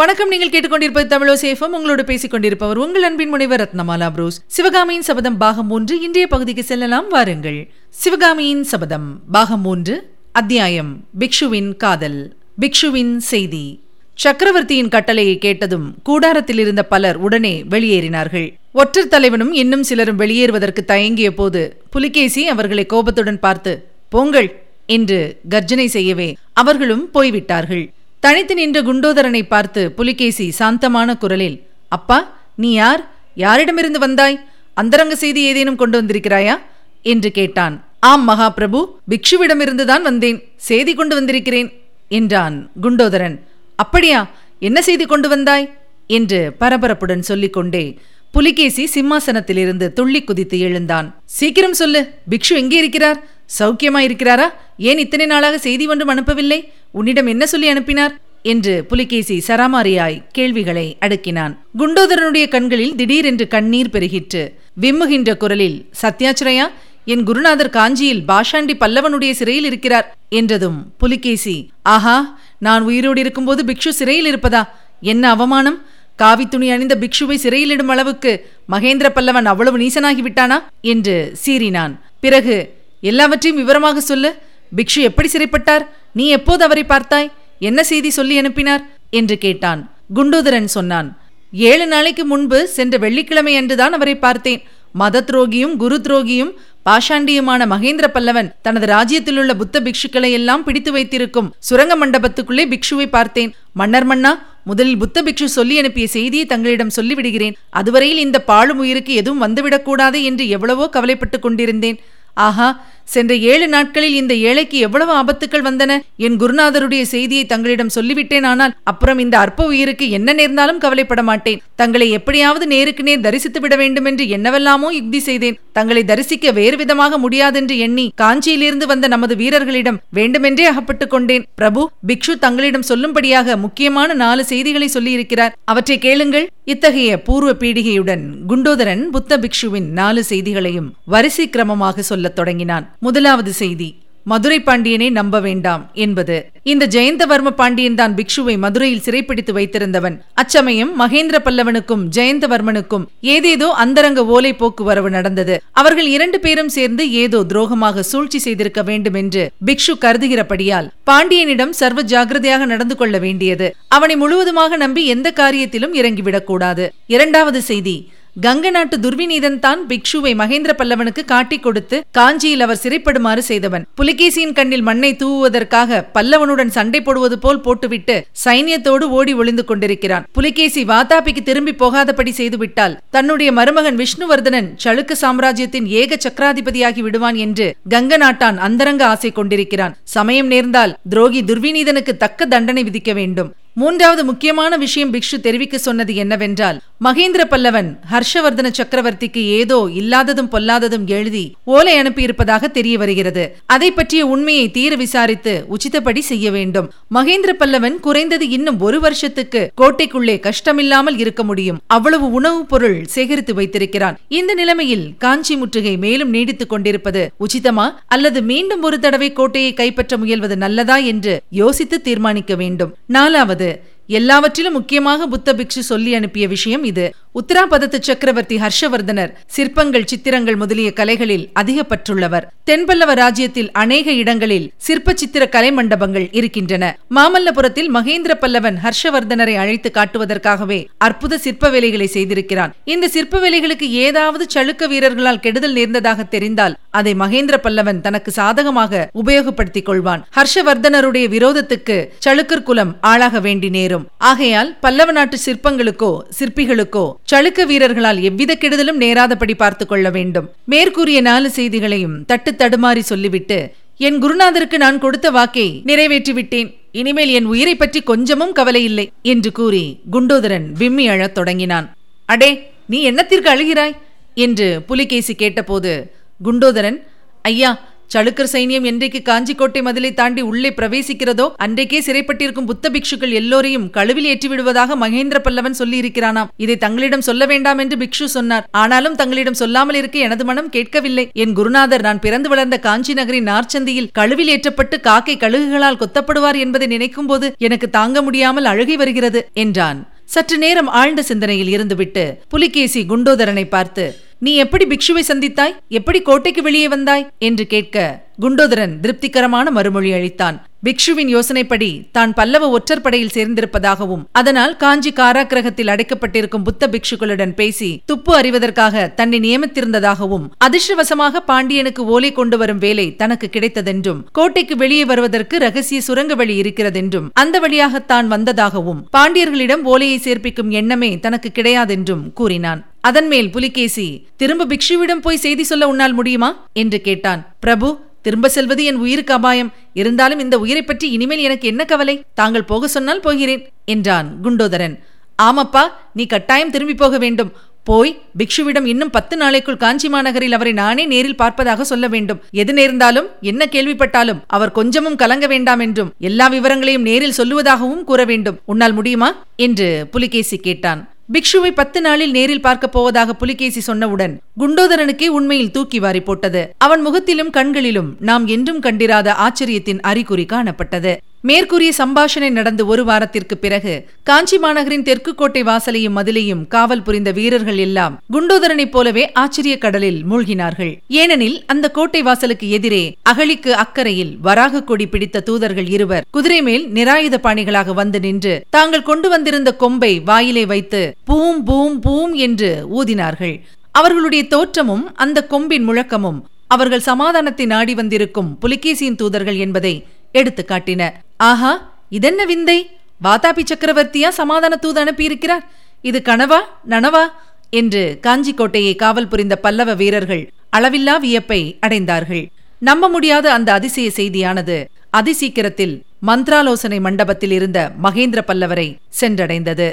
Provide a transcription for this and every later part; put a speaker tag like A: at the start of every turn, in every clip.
A: வணக்கம். நீங்கள் கேட்டுக்கொண்டிருப்பது தமிழோ சேஃபம் உங்களோடு பேசிக் கொண்டிருப்பவர் உங்கள் அன்பின் முனைவர் ரத்னமாலா புரூஸ். சிவகாமியின் சபதம் பாகம் மூன்று இன்றைய பகுதிக்கு செல்லலாம். வாருங்கள். சிவகாமியின் சபதம் பாகம் மூன்று அத்தியாயம் பிக்ஷுவின் காதல் பிக்ஷுவின் செய்தி. சக்கரவர்த்தியின் கட்டளையை கேட்டதும் கூடாரத்தில் இருந்த பலர் உடனே வெளியேறினார்கள். ஒற்றர் தலைவனும் இன்னும் சிலரும் வெளியேறுவதற்கு தயங்கிய போது புலிகேசி அவர்களை கோபத்துடன் பார்த்து போங்கள் என்று கர்ஜனை செய்யவே அவர்களும் போய்விட்டார்கள். தனித்து நின்ற குண்டோதரனை பார்த்து புலிகேசி சாந்தமான குரலில் அப்பா நீ யார்? யாரிடமிருந்து வந்தாய்? அந்தரங்க செய்தி ஏதேனும் கொண்டு வந்திருக்கிறாயா? என்று கேட்டான். ஆம் மகாபிரபு பிக்ஷுவிடமிருந்துதான் வந்தேன். செய்தி கொண்டு வந்திருக்கிறேன் என்றான் குண்டோதரன். அப்படியா? என்ன செய்தி கொண்டு வந்தாய்? என்று பரபரப்புடன் சொல்லிக்கொண்டே புலிகேசி சிம்மாசனத்திலிருந்து துள்ளி குதித்து எழுந்தான். சீக்கிரம் சொல்லு. பிக்ஷு எங்கே இருக்கிறார்? சௌக்கியமா இருக்கிறாரா? ஏன் இத்தனை நாளாக செய்தி ஒன்றும் அனுப்பவில்லை? உன்னிடம் என்ன சொல்லி அனுப்பினார்? என்று புலிகேசி சராமாரியாய் கேள்விகளை அடுக்கினான். குண்டோதரனுடைய கண்களில் திடீரென்று கண்ணீர் பெருகிற்று. விம்முகின்ற குரலில் சத்யாச்சிரயா என் குருநாதர் காஞ்சியில் பாஷாண்டி பல்லவனுடைய சிறையில் இருக்கிறார் என்றதும் புலிகேசி ஆஹா நான் உயிரோடு இருக்கும்போது பிக்ஷு சிறையில் இருப்பதா? என்ன அவமானம்? காவி துணி அணிந்த பிக்ஷுவை சிறையிலிடும் அளவுக்கு மகேந்திர பல்லவன் அவ்வளவு நீசனாகி விட்டானா என்று சீறினான். பிறகு எல்லாவற்றையும் விவரமாக சொல்லு. பிக்ஷு எப்படி சிறைப்பட்டார்? நீ எப்போது அவரை பார்த்தாய்? என்ன செய்தி சொல்லி அனுப்பினார்? என்று கேட்டான். குண்டோதரன் சொன்னான் ஏழு நாளைக்கு முன்பு சென்ற வெள்ளிக்கிழமை அன்றுதான் அவரை பார்த்தேன். மத துரோகியும் குரு துரோகியும் பாஷாண்டியுமான மகேந்திர பல்லவன் தனது ராஜ்யத்திலுள்ள புத்த பிக்ஷுக்களை எல்லாம் பிடித்து வைத்திருக்கும் சுரங்க மண்டபத்துக்குள்ளே பிக்ஷுவை பார்த்தேன். மன்னர் மன்னா முதலில் புத்த பிக்ஷு சொல்லி அனுப்பிய செய்தியை தங்களிடம் சொல்லிவிடுகிறேன். அதுவரையில் இந்த பாழும் உயிருக்கு எதுவும் வந்துவிடக்கூடாது என்று எவ்வளவோ கவலைப்பட்டுக் கொண்டிருந்தேன். ஆஹா சென்ற ஏழு நாட்களில் இந்த ஏழைக்கு எவ்வளவு ஆபத்துக்கள் வந்தன? என் குருநாதருடைய செய்தியை தங்களிடம் சொல்லிவிட்டேன் ஆனால் அப்புறம் இந்த அற்ப உயிருக்கு என்ன நேர்ந்தாலும் கவலைப்பட மாட்டேன். தங்களை எப்படியாவது நேருக்கு நேர் தரிசித்து விட வேண்டும் என்று என்னவெல்லாமோ யுக்தி செய்தேன். தங்களை தரிசிக்க வேறு விதமாக முடியாதென்று எண்ணி காஞ்சியிலிருந்து வந்த நமது வீரர்களிடம் வேண்டுமென்றே அகப்பட்டுக் கொண்டேன். பிரபு பிக்ஷு தங்களிடம் சொல்லும்படியாக முக்கியமான நாலு செய்திகளை சொல்லியிருக்கிறார். அவற்றை கேளுங்கள். இத்தகைய பூர்வ பீடிகையுடன் குண்டோதரன் புத்த பிக்ஷுவின் நாலு செய்திகளையும் வரிசை கிரமமாக சொல்லத் தொடங்கினான். முதலாவது செய்தி மதுரை பாண்டியனை நம்ப வேண்டாம் என்பது. இந்த ஜெயந்தவர்ம பாண்டியன் தான் பிக்ஷுவை மதுரையில் சிறைப்பிடித்து வைத்திருந்தவன். அச்சமயம் மகேந்திர பல்லவனுக்கும் ஜெயந்தவர்மனுக்கும் ஏதேதோ அந்தரங்க ஓலை போக்குவரவு நடந்தது. அவர்கள் இரண்டு பேரும் சேர்ந்து ஏதோ துரோகமாக சூழ்ச்சி செய்திருக்க வேண்டும் என்று பிக்ஷு கருதுகிறபடியால் பாண்டியனிடம் சர்வ ஜாகிரதையாக நடந்து கொள்ள வேண்டியது. அவனை முழுவதுமாக நம்பி எந்த காரியத்திலும் இறங்கிவிடக்கூடாது. இரண்டாவது செய்தி கங்க நாட்டு துர்விநீதன் தான் பிக்ஷுவை மகேந்திர பல்லவனுக்கு காட்டிக் கொடுத்து காஞ்சியில் அவர் சிறைப்படுமாறு செய்தவன். புலிகேசியின் கண்ணில் மண்ணை தூவுவதற்காக பல்லவனுடன் சண்டை போடுவது போல் போட்டுவிட்டு சைன்யத்தோடு ஓடி ஒளிந்து கொண்டிருக்கிறான். புலிகேசி வாதாபிக்கு திரும்பி போகாதபடி செய்துவிட்டால் தன்னுடைய மருமகன் விஷ்ணுவர்தனன் சளுக்க சாம்ராஜ்யத்தின் ஏக சக்கராதிபதியாகி விடுவான் என்று கங்க நாட்டான் அந்தரங்க ஆசை கொண்டிருக்கிறான். சமயம் நேர்ந்தால் துரோகி துர்விநீதனுக்கு தக்க தண்டனை விதிக்க வேண்டும். மூன்றாவது முக்கியமான விஷயம் பிக்ஷு தெரிவிக்க சொன்னது என்னவென்றால் மகேந்திர பல்லவன் ஹர்ஷவர்தன சக்கரவர்த்திக்கு ஏதோ இல்லாததும் பொல்லாததும் எழுதி ஓலை அனுப்பியிருப்பதாக தெரிய வருகிறது. அதை பற்றிய உண்மையை தீர விசாரித்து உச்சிதப்படி செய்ய வேண்டும். மகேந்திர பல்லவன் குறைந்தது இன்னும் ஒரு வருஷத்துக்கு கோட்டைக்குள்ளே கஷ்டமில்லாமல் இருக்க முடியும். அவ்வளவு உணவுப் பொருள் சேகரித்து வைத்திருக்கிறான். இந்த நிலைமையில் காஞ்சி முற்றுகை மேலும் நீடித்துக் கொண்டிருப்பது உச்சிதமா? அல்லது மீண்டும் ஒரு தடவை கோட்டையை கைப்பற்ற முயல்வது நல்லதா என்று யோசித்து தீர்மானிக்க வேண்டும். நாலாவது எல்லாவற்றிலும் முக்கியமாக புத்த பிக்ஷு சொல்லி அனுப்பிய விஷயம் இது. உத்தராபதத்து சக்கரவர்த்தி ஹர்ஷவர்தனர் சிற்பங்கள் சித்திரங்கள் முதலிய கலைகளில் அதிக பற்றுள்ளவர் தென்பல்லவ ராஜ்யத்தில் அநேக இடங்களில் சிற்ப சித்திர கலை மண்டபங்கள் இருக்கின்றன. மாமல்லபுரத்தில் மகேந்திர பல்லவன் ஹர்ஷவர்தனரை அழைத்து காட்டுவதற்காகவே அற்புத சிற்ப வேலைகளை செய்திருக்கிறான். இந்த சிற்ப வேலைகளுக்கு ஏதாவது சளுக்க வீரர்களால் கெடுதல் நேர்ந்ததாக தெரிந்தால் அதை மகேந்திர பல்லவன் தனக்கு சாதகமாக உபயோகப்படுத்திக் கொள்வான். ஹர்ஷவர்தனருடைய விரோதத்துக்கு சளுக்கர் குலம் ஆளாக வேண்டி நேரும். ஆகையால் பல்லவ நாட்டு சிற்பங்களுக்கோ சிற்பிகளுக்கோ சளுக்க வீரர்களால் எவ்வித கெடுதலும் நேராதபடி பார்த்து கொள்ள வேண்டும். மேற்கூறிய நாலு செய்திகளையும் தட்டு தடுமாறி சொல்லிவிட்டு என் குருநாதருக்கு நான் கொடுத்த வாக்கை நிறைவேற்றிவிட்டேன். இனிமேல் என் உயிரை பற்றி கொஞ்சமும் கவலை இல்லை என்று கூறி குண்டோதரன் விம்மி அழத் தொடங்கினான். அடே நீ என்னத்திற்கு அழுகிறாய்? என்று புலிகேசி கேட்டபோது குண்டோதரன் ஐயா சளுக்கர் சைனியம் என்றைக்கு காஞ்சிக்கோட்டை மதிலை தாண்டி உள்ளே பிரவேசிக்கிறதோ அன்றைக்கே சிறைப்பட்டிருக்கும் புத்த பிக்ஷுக்கள் எல்லோரையும் கழுவில் ஏற்றி விடுவதாக மகேந்திர பல்லவன் சொல்லியிருக்கிறானாம். இதை தங்களிடம் சொல்ல வேண்டாம் என்று பிக்ஷு சொன்னார். ஆனாலும் தங்களிடம் சொல்லாமல் இருக்க எனது மனம் கேட்கவில்லை. என் குருநாதர் நான் பிறந்து வளர்ந்த காஞ்சி நகரின் நார்ச்சந்தியில் கழுவில் ஏற்றப்பட்டு காக்கை கழுகுகளால் கொத்தப்படுவார் என்பதை நினைக்கும் போது எனக்கு தாங்க முடியாமல் அழுகை வருகிறது என்றான். சற்று நேரம் ஆழ்ந்த சிந்தனையில் இருந்துவிட்டு புலிகேசி குண்டோதரனை பார்த்து நீ எப்படி பிக்ஷுவை சந்தித்தாய்? எப்படி கோட்டைக்கு வெளியே வந்தாய்? என்று கேட்க குண்டோதரன் திருப்திகரமான மறுமொழி அளித்தான். பிக்ஷுவின் யோசனைப்படி தான் பல்லவ ஒற்றர் படையில் சேர்ந்திருப்பதாகவும் அதனால் காஞ்சி காராக்கிரகத்தில் அடைக்கப்பட்டிருக்கும் புத்த பிக்ஷுக்களுடன் பேசி துப்பு அறிவதற்காக தன்னை நியமித்திருந்ததாகவும் அதிர்ஷ்டவசமாக பாண்டியனுக்கு ஓலை கொண்டு வரும் வேலை தனக்கு கிடைத்ததென்றும் கோட்டைக்கு வெளியே வருவதற்கு ரகசிய சுரங்க வழி இருக்கிறதென்றும் அந்த வழியாக தான் வந்ததாகவும் பாண்டியர்களிடம் ஓலையை சேர்ப்பிக்கும் எண்ணமே தனக்கு கிடையாதென்றும் கூறினான். அதன்மேல் புலிகேசி திரும்ப பிக்ஷுவிடம் போய் செய்தி சொல்ல உன்னால் முடியுமா? என்று கேட்டான். பிரபு திரும்ப செல்வது என் உயிருக்கு அபாயம். இருந்தாலும் இந்த உயிரை பற்றி இனிமேல் எனக்கு என்ன கவலை? தாங்கள் போக சொன்னால் போகிறேன் என்றான் குண்டோதரன். ஆமப்பா நீ கட்டாயம் திரும்பி போக வேண்டும். போய் பிக்ஷுவிடம் இன்னும் பத்து நாளைக்குள் காஞ்சி மாநகரில் அவரை நானே நேரில் பார்ப்பதாக சொல்ல வேண்டும். எது நேர்ந்தாலும் என்ன கேள்விப்பட்டாலும் அவர் கொஞ்சமும் கலங்க வேண்டாம் என்றும் எல்லா விவரங்களையும் நேரில் சொல்லுவதாகவும் கூற வேண்டும். உன்னால் முடியுமா? என்று புலிகேசி கேட்டான். பிக்ஷுவை பத்து நாளில் நேரில் பார்க்கப் போவதாக புலிகேசி சொன்னவுடன் குண்டோதரனுக்கே உண்மையில் தூக்கி வாரி போட்டது. அவன் முகத்திலும் கண்களிலும் நாம் என்றும் கண்டிராத ஆச்சரியத்தின் அறிகுறி காணப்பட்டது. மேற்கூறிய சம்பாஷணை நடந்து ஒரு வாரத்திற்கு பிறகு காஞ்சி மாநகரின் தெற்கு கோட்டை வாசலையும் மதிலையும் காவல் புரிந்த வீரர்கள் எல்லாம் குண்டோதரனைப் போலவே ஆச்சரிய கடலில் மூழ்கினார்கள். ஏனெனில் அந்த கோட்டை வாசலுக்கு எதிரே அகழிக்கு அக்கறையில் வராக கொடி பிடித்த தூதர்கள் இருவர் குதிரை மேல் நிராயுத பாணிகளாக வந்து நின்று தாங்கள் கொண்டு வந்திருந்த கொம்பை வாயிலே வைத்து பூம் பூம் பூம் என்று ஊதினார்கள். அவர்களுடைய தோற்றமும் அந்த கொம்பின் முழக்கமும் அவர்கள் சமாதானத்தை நாடி வந்திருக்கும் புலிகேசியின் தூதர்கள் என்பதை எடுத்து காட்டின ஆஹா இதென்ன விந்தை? வாதாபி சக்கரவர்த்தியா சமாதான தூது அனுப்பியிருக்கிறார்? இது கனவா நனவா? என்று காஞ்சிக்கோட்டையை காவல் புரிந்த பல்லவ வீரர்கள் அளவில்லா வியப்பை அடைந்தார்கள். நம்ப முடியாத அந்த அதிசய செய்தியானது அதிசீக்கிரத்தில் மந்த்ராலோசனை மண்டபத்தில் இருந்த மகேந்திர பல்லவரை சென்றடைந்தது.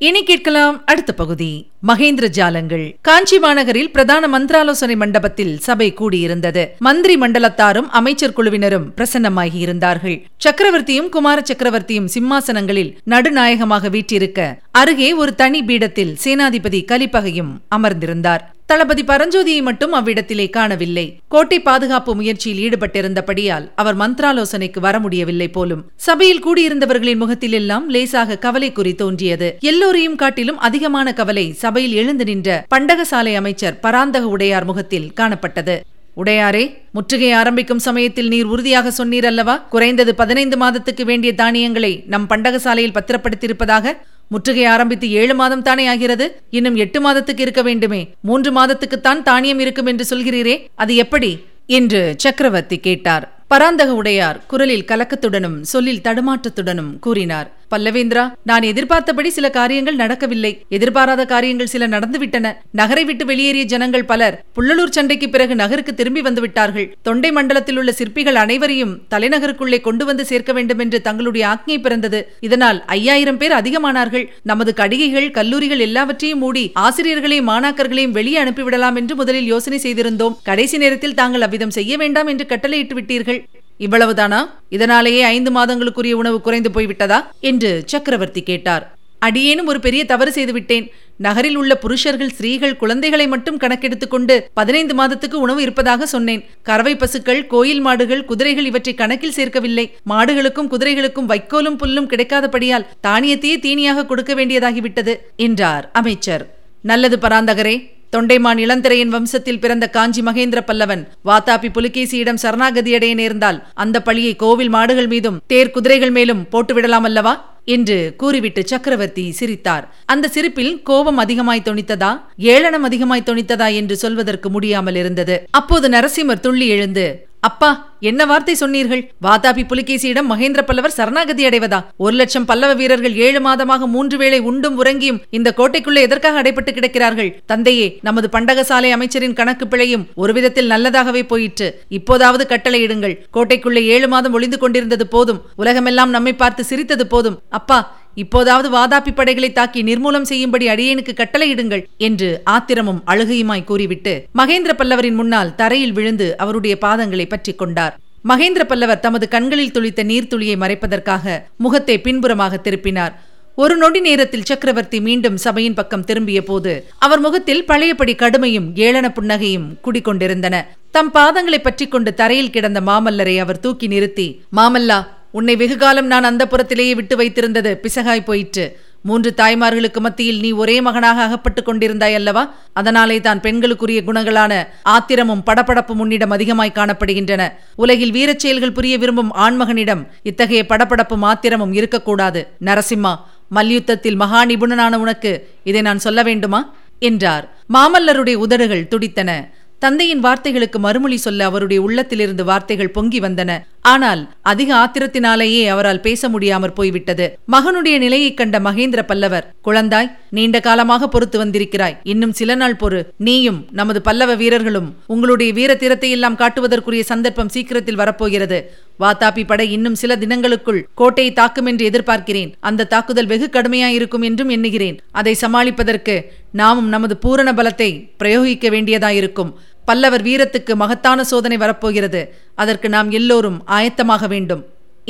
A: இனி கேட்கலாம் அடுத்த பகுதி. மகேந்திர ஜாலங்கள். காஞ்சி மாநகரில் பிரதான மந்திராலோசனை மண்டபத்தில் சபை கூடியிருந்தது. மந்திரி மண்டலத்தாரும் அமைச்சர் குழுவினரும் பிரசன்னமாகி இருந்தார்கள். சக்கரவர்த்தியும் குமார சக்கரவர்த்தியும் சிம்மாசனங்களில் நடுநாயகமாக வீற்றிருக்க அருகே ஒரு தனி பீடத்தில் சேனாதிபதி கலிப்பகையும் அமர்ந்திருந்தார். தளபதி பரஞ்சோதியை மட்டும் அவ்விடத்திலே காணவில்லை. கோட்டை பாதுகாப்பு முயற்சியில் ஈடுபட்டிருந்தபடியால் அவர் மந்திராலோசனைக்கு வர முடியவில்லை போலும். சபையில் கூடியிருந்தவர்களின் முகத்திலெல்லாம் லேசாக கவலை குறி தோன்றியது. எல்லோரையும் காட்டிலும் அதிகமான கவலை சபையில் எழுந்து நின்ற பண்டகசாலை அமைச்சர் பராந்தக உடையார் முகத்தில் காணப்பட்டது. உடையாரே முற்றுகை ஆரம்பிக்கும் சமயத்தில் நீர் உறுதியாக சொன்னீர் அல்லவா? குறைந்தது பதினைந்து மாதத்துக்கு வேண்டிய தானியங்களை நம் பண்டகசாலையில் பத்திரப்படுத்தியிருப்பதாக முற்றுகை ஆரம்பித்து ஏழு மாதம் தானே ஆகிறது? இன்னும் எட்டு மாதத்துக்கு இருக்க வேண்டுமே. மூன்று மாதத்துக்குத்தான் தானியம் இருக்கும் என்று சொல்கிறீரே? அது எப்படி? என்று சக்கரவர்த்தி கேட்டார். பராந்தக உடையார் குரலில் கலக்கத்துடனும் சொல்லில் தடுமாற்றத்துடனும் கூறினார். பல்லவேந்திரா நான் எதிர்பார்த்தபடி சில காரியங்கள் நடக்கவில்லை. எதிர்பாராத காரியங்கள் சில நடந்துவிட்டன. நகரை விட்டு வெளியேறிய ஜனங்கள் பலர் புள்ளலூர் சண்டைக்கு பிறகு நகருக்கு திரும்பி வந்துவிட்டார்கள். தொண்டை மண்டலத்தில் உள்ள சிற்பிகள் அனைவரையும் தலைநகருக்குள்ளே கொண்டு வந்து சேர்க்க வேண்டும் என்று தங்களுடைய ஆக்ஞை பிறந்தது. இதனால் ஐயாயிரம் பேர் அதிகமானார்கள். நமது கடிகைகள் கல்லூரிகள் எல்லாவற்றையும் மூடி ஆசிரியர்களையும் மாணாக்கர்களையும் வெளியே அனுப்பிவிடலாம் என்று முதலில் யோசனை செய்திருந்தோம். கடைசி நேரத்தில் தாங்கள் அவ்விதம் செய்ய வேண்டாம் என்று கட்டளையிட்டு விட்டீர்கள். இவ்வளவுதானா? இதனாலேயே ஐந்து மாதங்களுக்குரிய உணவு குறைந்து போய்விட்டதா? என்று சக்கரவர்த்தி கேட்டார். அடியேனும் ஒரு பெரிய தவறு செய்துவிட்டேன் நகரில் உள்ள புருஷர்கள் ஸ்திரீகள் குழந்தைகளை மட்டும் கணக்கெடுத்துக் கொண்டு பதினைந்து மாதத்துக்கு உணவு இருப்பதாக சொன்னேன். கறவை பசுக்கள் கோயில் மாடுகள் குதிரைகள் இவற்றை கணக்கில் சேர்க்கவில்லை. மாடுகளுக்கும் குதிரைகளுக்கும் வைக்கோலும் புல்லும் கிடைக்காதபடியால் தானியத்தையே தீனியாக கொடுக்க வேண்டியதாகிவிட்டது என்றார் அமைச்சர். நல்லது பராந்தகரே தொண்டைமான் இளந்திரையின் வம்சத்தில் பிறந்த காஞ்சி மகேந்திர பல்லவன் வாத்தாபி புலிகேசியிடம் சரணாகதியடைய நேர்ந்தால் அந்த பழியை கோவில் மாடுகள் மீதும் தேர் குதிரைகள் மேலும் போட்டுவிடலாம் அல்லவா? என்று கூறிவிட்டு சக்கரவர்த்தி சிரித்தார். அந்த சிரிப்பில் கோபம் அதிகமாய் தொனித்ததா? ஏளனம் அதிகமாய் தொனித்ததா என்று சொல்வதற்கு முடியாமல் இருந்தது. அப்போது நரசிம்மர் துள்ளி எழுந்து அப்பா என்ன வார்த்தை சொன்னீர்கள்? வாதாபி புலிகேசியிடம் மகேந்திர பல்லவர் சரணாகதி அடைவதா? ஒரு லட்சம் பல்லவ வீரர்கள் ஏழு மாதமாக மூன்று வேளை உண்டும் உறங்கியும் இந்த கோட்டைக்குள்ளே எதற்காக அடைப்பட்டு கிடக்கிறார்கள்? தந்தையே நமது பண்டகசாலை அமைச்சரின் கணக்கு பிழையும் ஒரு விதத்தில் நல்லதாகவே போயிற்று. இப்போதாவது கட்டளையிடுங்கள் கோட்டைக்குள்ளே ஏழு மாதம் ஒளிந்து கொண்டிருந்தது போதும். உலகமெல்லாம் நம்மை பார்த்து சிரித்தது போதும். அப்பா இப்போதாவது வாதாபி படைகளை தாக்கி நிர்மூலம் செய்யும்படி அடியேனுக்கு கட்டளையிடுங்கள் என்று ஆத்திரமும் அழுகையுமாய் கூறிவிட்டு மகேந்திர பல்லவரின் முன்னால் தரையில் விழுந்து அவருடைய பாதங்களை பற்றிக் கொண்டார். மகேந்திர பல்லவர் தமது கண்களில் துளித்த நீர்த்துளியை மறைப்பதற்காக முகத்தை பின்புறமாக திருப்பினார். ஒரு நொடி நேரத்தில் சக்கரவர்த்தி மீண்டும் சபையின் பக்கம் திரும்பிய போது அவர் முகத்தில் பழையபடி கடுமையும் ஏளன புன்னகையும் குடிக்கொண்டிருந்தன தம் பாதங்களை பற்றி கொண்டு தரையில் கிடந்த மாமல்லரை அவர் தூக்கி நிறுத்தி மாமல்லா உன்னை வெகுகாலம் நான் அந்த புறத்திலேயே விட்டு வைத்திருந்தது. பிசகாய் போயிற்று. மூன்று தாய்மார்களுக்கு மத்தியில் நீ ஒரே மகனாக அகப்பட்டுக் கொண்டிருந்தாய் அல்லவா? அதனாலே தான் பெண்களுக்குரிய குணங்களான ஆத்திரமும் படபடப்பும் உன்னிடம் அதிகமாய் காணப்படுகின்றன. உலகில் வீரச் செயல்கள் புரிய விரும்பும் ஆண்மகனிடம் இத்தகைய படபடப்பும் ஆத்திரமும் இருக்கக்கூடாது. நரசிம்மா மல்யுத்தத்தில் மகா நிபுணனான உனக்கு இதை நான் சொல்ல வேண்டுமா? என்றார். மாமல்லருடைய உதடுகள் துடித்தன. தந்தையின் வார்த்தைகளுக்கு மறுமொழி சொல்ல அவருடைய உள்ளத்திலிருந்து வார்த்தைகள் பொங்கி வந்தன. ஆனால் அதிக ஆத்திரத்தினாலேயே அவரால் பேச முடியாமற் போய்விட்டது. மகனுடைய நிலையைக் கண்ட மகேந்திர பல்லவர் குழந்தாய் நீண்ட காலமாக பொறுத்து வந்திருக்கிறாய். இன்னும் சில நாள் பொறு. நீயும் நமது பல்லவ வீரர்களும் உங்களுடைய வீர திறத்தை எல்லாம் காட்டுவதற்குரிய சந்தர்ப்பம் சீக்கிரத்தில் வரப்போகிறது. வாத்தாபி படை இன்னும் சில தினங்களுக்குள் கோட்டையை தாக்கும் என்று எதிர்பார்க்கிறேன். அந்த தாக்குதல் வெகு கடுமையாயிருக்கும் என்றும் எண்ணுகிறேன். அதை சமாளிப்பதற்கு நாமும் நமது பூரண பலத்தை பிரயோகிக்க வேண்டியதாயிருக்கும். பல்லவர் வீரத்துக்கு மகத்தான சோதனை வரப்போகிறது. அதற்கு நாம் எல்லோரும் ஆயத்தமாக வேண்டும்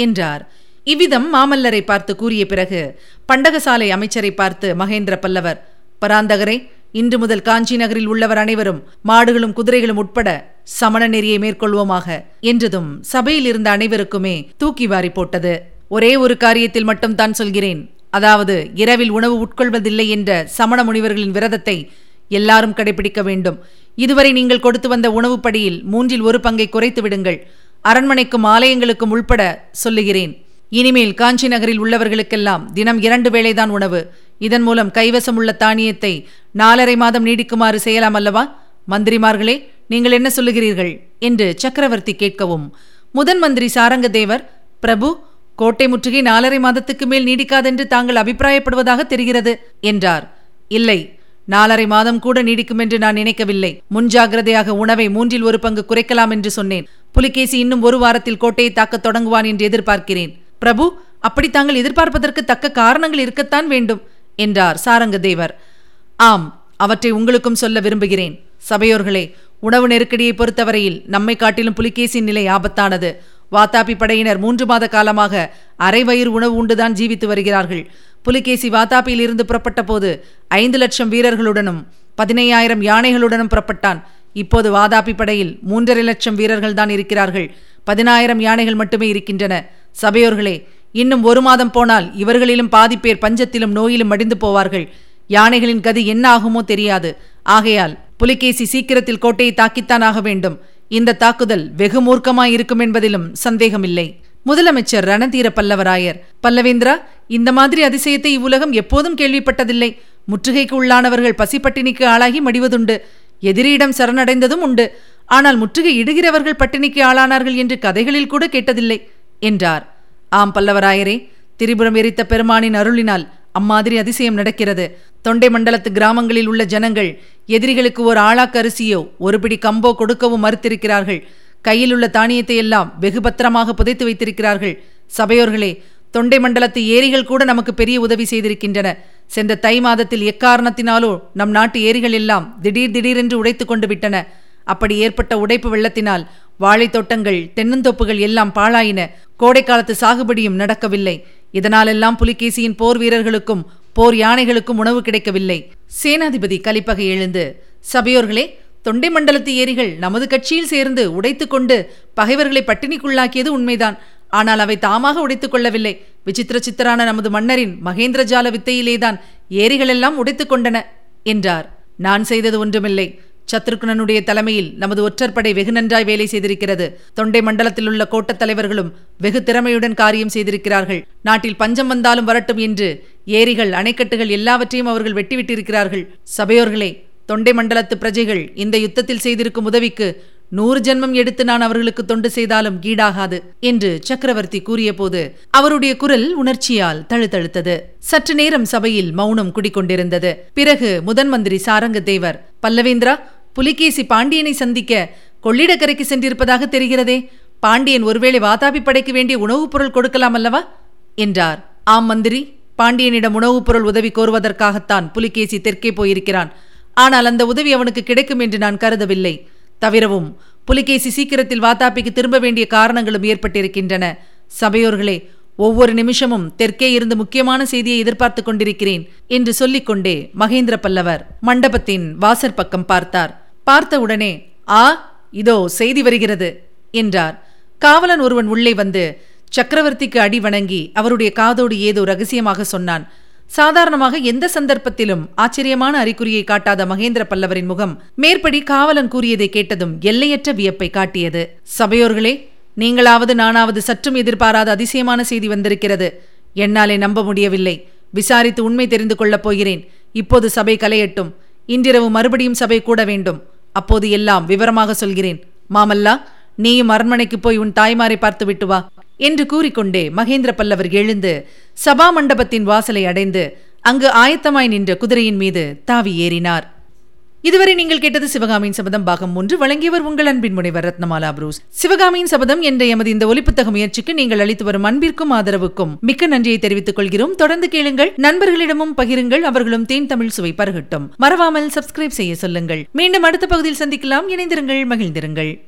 A: என்றார். இவ்விதம் மாமல்லரை பார்த்து கூறிய பிறகு பண்டகசாலை அமைச்சரை பார்த்து மகேந்திர பல்லவர் பராந்தகரே இன்று முதல் காஞ்சி நகரில் உள்ளவர் அனைவரும் மாடுகளும் குதிரைகளும் உட்பட சமண நெறியை மேற்கொள்வோமாக என்றதும் சபையில் இருந்த அனைவருக்குமே தூக்கி வாரி போட்டது. ஒரே ஒரு காரியத்தில் மட்டும் தான் சொல்கிறேன். அதாவது இரவில் உணவு உட்கொள்வதில்லை என்ற சமண முனிவர்களின் விரதத்தை எல்லாரும் கடைபிடிக்க வேண்டும். இதுவரை நீங்கள் கொடுத்து வந்த உணவுப்படியில் மூன்றில் ஒரு பங்கை குறைத்து விடுங்கள். அரண்மனைக்கும் ஆலயங்களுக்கும் உள்பட சொல்லுகிறேன். இனிமேல் காஞ்சி நகரில் உள்ளவர்களுக்கெல்லாம் தினம் இரண்டு வேளைதான் உணவு. இதன் மூலம் கைவசம் உள்ள தானியத்தை நாலரை மாதம் நீடிக்குமாறு செய்யலாம் அல்லவா? மந்திரிமார்களே நீங்கள் என்ன சொல்லுகிறீர்கள்? என்று சக்கரவர்த்தி கேட்கவும் முதன் மந்திரி சாரங்கதேவர் பிரபு கோட்டை முற்றுகை நாலரை மாதத்துக்கு மேல் நீடிக்காதென்று தாங்கள் அபிப்பிராயப்படுவதாக தெரிகிறது என்றார். இல்லை நாலரை மாதம் கூட நீடிக்கும் என்று நான் நினைக்கவில்லை. முன்ஜாகிரதையாக உணவை மூன்றில் ஒரு பங்கு குறைக்கலாம் என்று சொன்னேன். புலிகேசி இன்னும் ஒரு வாரத்தில் கோட்டையை தாக்க தொடங்குவான் என்று எதிர்பார்க்கிறேன். பிரபு அப்படி தாங்கள் எதிர்பார்ப்பதற்கு தக்க காரணங்கள் இருக்கத்தான் வேண்டும் என்றார் சாரங்கதேவர். ஆம் அவற்றை உங்களுக்கும் சொல்ல விரும்புகிறேன். சபையோர்களே உணவு நெருக்கடியை பொறுத்தவரையில் நம்மை காட்டிலும் புலிகேசின் நிலை ஆபத்தானது. வாத்தாபி படையினர் மூன்று மாத காலமாக அரை வயிறு உணவு உண்டுதான் ஜீவித்து வருகிறார்கள். புலிகேசி வாதாபியிலிருந்து இருந்து புறப்பட்ட போது ஐந்து லட்சம் வீரர்களுடனும் பதினையாயிரம் யானைகளுடனும் புறப்பட்டான். இப்போது வாதாபி படையில் மூன்றரை லட்சம் வீரர்கள் தான் இருக்கிறார்கள். பதினாயிரம் யானைகள் மட்டுமே இருக்கின்றன. சபையோர்களே இன்னும் ஒரு மாதம் போனால் இவர்களிலும் பாதி பேர் பஞ்சத்திலும் நோயிலும் மடிந்து போவார்கள். யானைகளின் கதி என்ன ஆகுமோ தெரியாது. ஆகையால் புலிகேசி சீக்கிரத்தில் கோட்டையை தாக்கித்தான் ஆக வேண்டும். இந்த தாக்குதல் வெகு மூர்க்கமாய் இருக்கும் என்பதிலும் சந்தேகமில்லை. முதலமைச்சர் ரணதீர பல்லவராயர். பல்லவேந்திரா இந்த மாதிரி அதிசயத்தை இவ்வுலகம் எப்போதும் கேள்விப்பட்டதில்லை. முற்றுகைக்கு உள்ளானவர்கள் பசிப்பட்டினிக்கு ஆளாகி மடிவதுண்டு. எதிரியிடம் சரணடைந்ததும் உண்டு. ஆனால் முற்றுகை இடுகிறவர்கள் பட்டினிக்கு ஆளானார்கள் என்று கதைகளில் கூட கேட்டதில்லை என்றார். ஆம் பல்லவராயரே திரிபுரம் எரித்த பெருமானின் அருளினால் அம்மாதிரி அதிசயம் நடக்கிறது. தொண்டை மண்டலத்து கிராமங்களில் உள்ள ஜனங்கள் எதிரிகளுக்கு ஒரு ஆளாக்கு அரிசியோ ஒரு பிடி கம்போ கொடுக்கவும் மறுத்திருக்கிறார்கள். கையில் உள்ள தானியத்தை எல்லாம் வெகு பத்திரமாக புதைத்து வைத்திருக்கிறார்கள். சபையோர்களே தொண்டை மண்டலத்து ஏரிகள் கூட நமக்கு பெரிய உதவி செய்திருக்கின்றன. சென்ற தை மாதத்தில் எக்காரணத்தினாலோ நம் நாட்டு ஏரிகள் எல்லாம் திடீர் திடீரென்று உடைத்து கொண்டு விட்டன. அப்படி ஏற்பட்ட உடைப்பு வெள்ளத்தினால் வாழைத் தோட்டங்கள் தென்னந்தோப்புகள் எல்லாம் பாழாயின. கோடைக்காலத்து சாகுபடியும் நடக்கவில்லை. இதனாலெல்லாம் புலிகேசியின் போர் வீரர்களுக்கும் போர் யானைகளுக்கும் உணவு கிடைக்கவில்லை. சேனாதிபதி கலிப்பகை எழுந்து சபையோர்களே தொண்டை மண்டலத்து ஏரிகள் நமது கட்சியில் சேர்ந்து உடைத்துக்கொண்டு பகைவர்களை பட்டினிக்குள்ளாக்கியது உண்மைதான். ஆனால் அவை தாமாக உடைத்துக் கொள்ளவில்லை. விசித்திர சித்தரான நமது மன்னரின் மகேந்திரஜால வித்தையிலேதான் ஏரிகளெல்லாம் உடைத்துக் கொண்டன என்றார். நான் செய்தது ஒன்றுமில்லை. சத்ருக்னனுடைய தலைமையில் நமது ஒற்றற்படை வெகு நன்றாய் வேலை செய்திருக்கிறது. தொண்டை மண்டலத்தில் உள்ள கோட்டத் தலைவர்களும் வெகு திறமையுடன் காரியம் செய்திருக்கிறார்கள். நாட்டில் பஞ்சம் வந்தாலும் வரட்டும் என்று ஏரிகள் அணைக்கட்டுகள் எல்லாவற்றையும் அவர்கள் வெட்டிவிட்டிருக்கிறார்கள். சபையோர்களே தொண்டை மண்டலத்து பிரஜைகள் இந்த யுத்தத்தில் செய்திருக்கும் உதவிக்கு நூறு ஜென்மம் எடுத்து நான் அவர்களுக்கு தொண்டு செய்தாலும் ஈடாகாது என்று சக்கரவர்த்தி கூறியபோது அவருடைய குரல் உணர்ச்சியால் தழுத்தழுத்தது சற்று நேரம் சபையில் மௌனம் குடிக்கொண்டிருந்தது. பிறகு முதன் மந்திரி சாரங்கத்தேவர் பல்லவேந்திரா புலிகேசி பாண்டியனை சந்திக்க கொள்ளிடக்கரைக்கு சென்றிருப்பதாக தெரிகிறதே. பாண்டியன் ஒருவேளை வாதாபி படைக்கு வேண்டிய உணவுப் பொருள் கொடுக்கலாம் அல்லவா? என்றார். ஆம் மந்திரி பாண்டியனிடம் உணவுப் பொருள் உதவி கோருவதற்காகத்தான் புலிகேசி தெற்கே போயிருக்கிறான். ஆனால் அந்த உதவி அவனுக்கு கிடைக்கும் என்று நான் கருதவில்லை. தவிரவும் புலிகேசி சீக்கிரத்தில் வாத்தாப்பிக்கு திரும்ப வேண்டிய காரணங்களும் ஏற்பட்டிருக்கின்றன. சபையோர்களே ஒவ்வொரு நிமிஷமும் தெற்கே இருந்து முக்கியமான செய்தியை எதிர்பார்த்து கொண்டிருக்கிறேன் என்று சொல்லிக்கொண்டே மகேந்திர பல்லவர் மண்டபத்தின் வாசற் பக்கம் பார்த்தார். பார்த்தவுடனே ஆ இதோ செய்தி வருகிறது என்றார். காவலன் ஒருவன் உள்ளே வந்து சக்கரவர்த்திக்கு அடி வணங்கி அவருடைய காதோடு ஏதோ ரகசியமாக சொன்னான். சாதாரணமாக எந்த சந்தர்ப்பத்திலும் ஆச்சரியமான அறிகுறியை காட்டாத மகேந்திர பல்லவரின் முகம் மேற்படி காவலன் கூறியதை கேட்டதும் எல்லையற்ற வியப்பை காட்டியது. சபையோர்களே நீங்களாவது நானாவது சற்றும் எதிர்பாராத அதிசயமான செய்தி வந்திருக்கிறது. என்னாலே நம்ப முடியவில்லை. விசாரித்து உண்மை தெரிந்து கொள்ளப் போகிறேன். இப்போது சபை கலையட்டும். இன்றிரவு மறுபடியும் சபை கூட வேண்டும். அப்போது எல்லாம் விவரமாக சொல்கிறேன். மாமல்லா நீயும் அரண்மனைக்கு போய் உன் தாய்மாரை பார்த்து விட்டு வா. என்று கூறிக்கொண்டே மகேந்திர பல்லவர் எழுந்து சபா மண்டபத்தின் வாசலை அடைந்து அங்கு ஆயத்தமாய் நின்ற குதிரையின் மீது தாவி ஏறினார். இதுவரை நீங்கள் கேட்டது சிவகாமியின் சபதம் பாகம் ஒன்று. வழங்கியவர் உங்கள் அன்பின் முனைவர் ரத்னமாலா புரூஸ். சிவகாமியின் சபதம் என்ற எமது இந்த ஒலிப்புத்தக முயற்சிக்கு நீங்கள் அளித்து வரும் அன்பிற்கும் ஆதரவுக்கும் மிக்க நன்றியை தெரிவித்துக் கொள்கிறோம். தொடர்ந்து கேளுங்கள் நண்பர்களிடமும் பகிருங்கள் அவர்களும் தேன் தமிழ் சுவை பருகட்டும். மறவாமல் சப்ஸ்கிரைப் செய்ய சொல்லுங்கள். மீண்டும் அடுத்த பகுதியில் சந்திக்கலாம். இணைந்திருங்கள் மகிழ்ந்திருங்கள்.